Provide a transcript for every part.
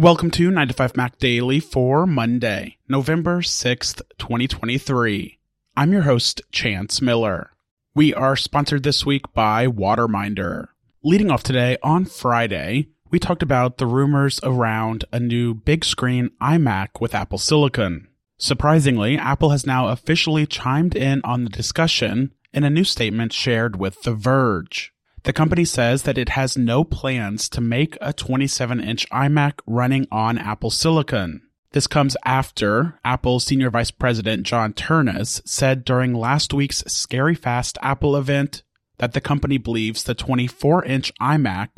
Welcome to 9 to 5 Mac Daily for Monday, November 6th, 2023. I'm your host, Chance Miller. We are sponsored this week by Waterminder. Leading off today on Friday, we talked about the rumors around a new big screen iMac with Apple Silicon. Surprisingly, Apple has now officially chimed in on the discussion in a new statement shared with The Verge. The company says that it has no plans to make a 27 inch iMac running on Apple Silicon. This comes after Apple's Senior Vice President John Ternus said during last week's Scary Fast Apple event that the company believes the 24 inch iMac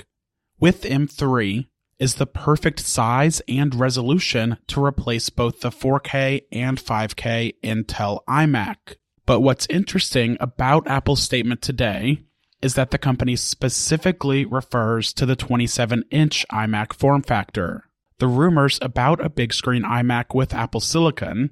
with M3 is the perfect size and resolution to replace both the 4K and 5K Intel iMac. But what's interesting about Apple's statement today is that the company specifically refers to the 27 inch iMac form factor. The rumors about a big screen iMac with Apple Silicon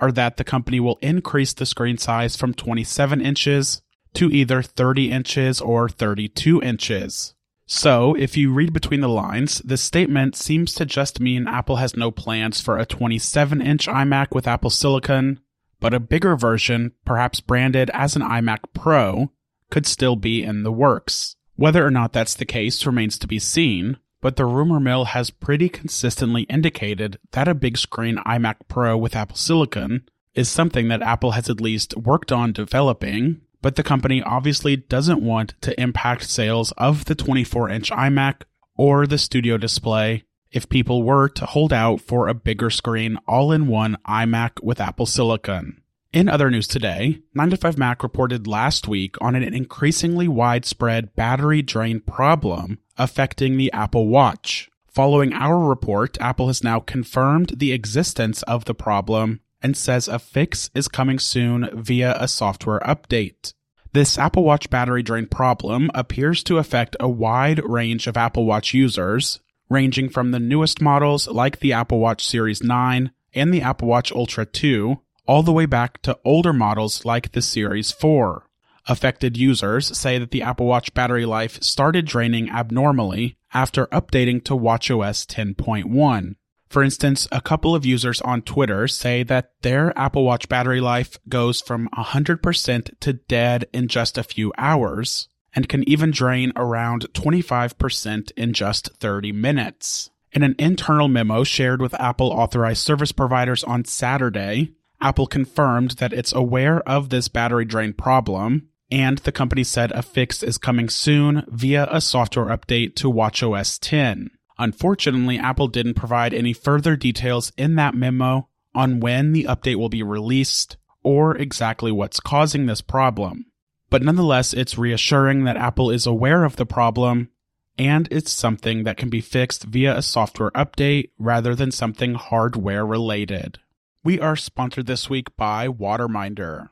are that the company will increase the screen size from 27 inches to either 30 inches or 32 inches. So, if you read between the lines, this statement seems to just mean Apple has no plans for a 27 inch iMac with Apple Silicon, but a bigger version, perhaps branded as an iMac Pro, could still be in the works. Whether or not that's the case remains to be seen, but the rumor mill has pretty consistently indicated that a big screen iMac Pro with Apple Silicon is something that Apple has at least worked on developing, but the company obviously doesn't want to impact sales of the 24 inch iMac or the Studio display if people were to hold out for a bigger screen all in one iMac with Apple Silicon. In other news today, 9to5Mac reported last week on an increasingly widespread battery drain problem affecting the Apple Watch. Following our report, Apple has now confirmed the existence of the problem and says a fix is coming soon via a software update. This Apple Watch battery drain problem appears to affect a wide range of Apple Watch users, ranging from the newest models like the Apple Watch Series 9 and the Apple Watch Ultra 2 all the way back to older models like the Series 4. Affected users say that the Apple Watch battery life started draining abnormally after updating to watchOS 10.1. For instance, a couple of users on Twitter say that their Apple Watch battery life goes from 100% to dead in just a few hours, and can even drain around 25% in just 30 minutes. In an internal memo shared with Apple authorized service providers on Saturday, Apple confirmed that it's aware of this battery drain problem, and the company said a fix is coming soon via a software update to watchOS 10. Unfortunately, Apple didn't provide any further details in that memo on when the update will be released or exactly what's causing this problem. But nonetheless, it's reassuring that Apple is aware of the problem and it's something that can be fixed via a software update rather than something hardware related. We are sponsored this week by Waterminder,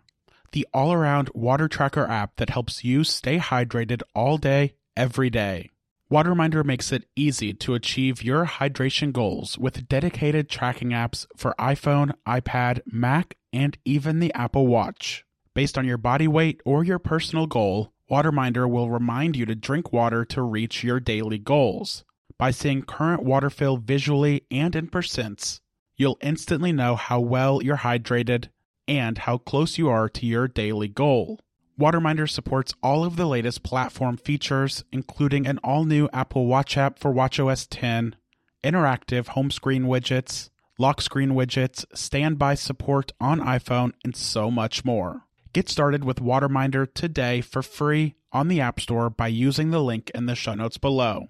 the all around water tracker app that helps you stay hydrated all day, every day. Waterminder makes it easy to achieve your hydration goals with dedicated tracking apps for iPhone, iPad, Mac, and even the Apple Watch. Based on your body weight or your personal goal, Waterminder will remind you to drink water to reach your daily goals. By seeing current water fill visually and in percents, you'll instantly know how well you're hydrated and how close you are to your daily goal. Waterminder supports all of the latest platform features, including an all new Apple Watch app for WatchOS 10, interactive home screen widgets, lock screen widgets, standby support on iPhone, and so much more. Get started with Waterminder today for free on the App Store by using the link in the show notes below.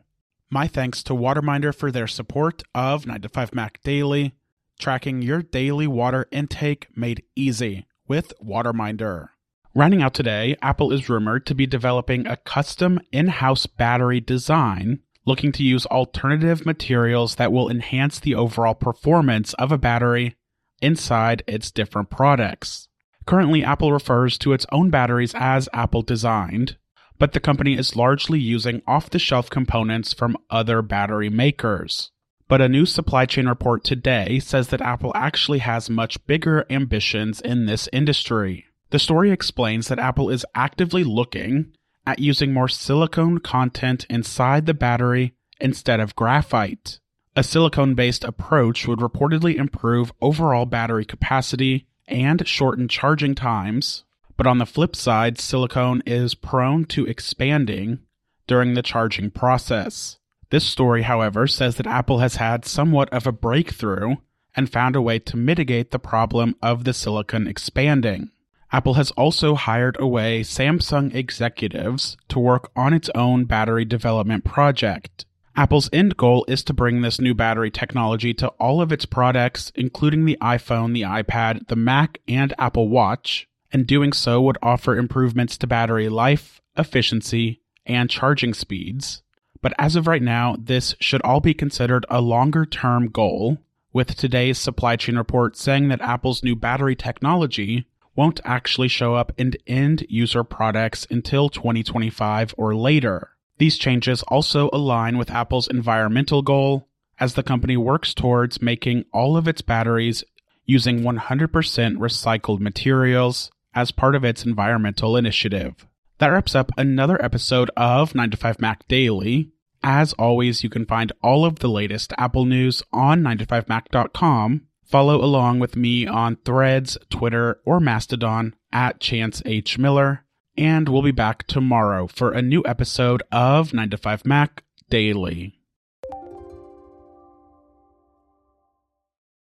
My thanks to Waterminder for their support of 9 to 5 Mac Daily tracking your daily water intake made easy with Waterminder. Running out today, Apple is rumored to be developing a custom in house battery design, looking to use alternative materials that will enhance the overall performance of a battery inside its different products. Currently, Apple refers to its own batteries as Apple designed, but the company is largely using off the shelf components from other battery makers. But a new supply chain report today says that Apple actually has much bigger ambitions in this industry. The story explains that Apple is actively looking at using more silicone content inside the battery instead of graphite. A silicone based approach would reportedly improve overall battery capacity and shorten charging times, but on the flip side, silicone is prone to expanding during the charging process. This story, however, says that Apple has had somewhat of a breakthrough and found a way to mitigate the problem of the silicon expanding. Apple has also hired away Samsung executives to work on its own battery development project. Apple's end goal is to bring this new battery technology to all of its products, including the iPhone, the iPad, the Mac, and Apple Watch, and doing so would offer improvements to battery life, efficiency, and charging speeds. But as of right now, this should all be considered a longer term goal, with today's supply chain report saying that Apple's new battery technology won't actually show up in end user products until 2025 or later. These changes also align with Apple's environmental goal as the company works towards making all of its batteries using 100% recycled materials as part of its environmental initiative. That wraps up another episode of 9 to 5 Mac Daily. As always, you can find all of the latest Apple news on 9to5mac.com. Follow along with me on Threads, Twitter, or Mastodon at Chance H. Miller and we'll be back tomorrow for a new episode of 9 to 5 Mac Daily.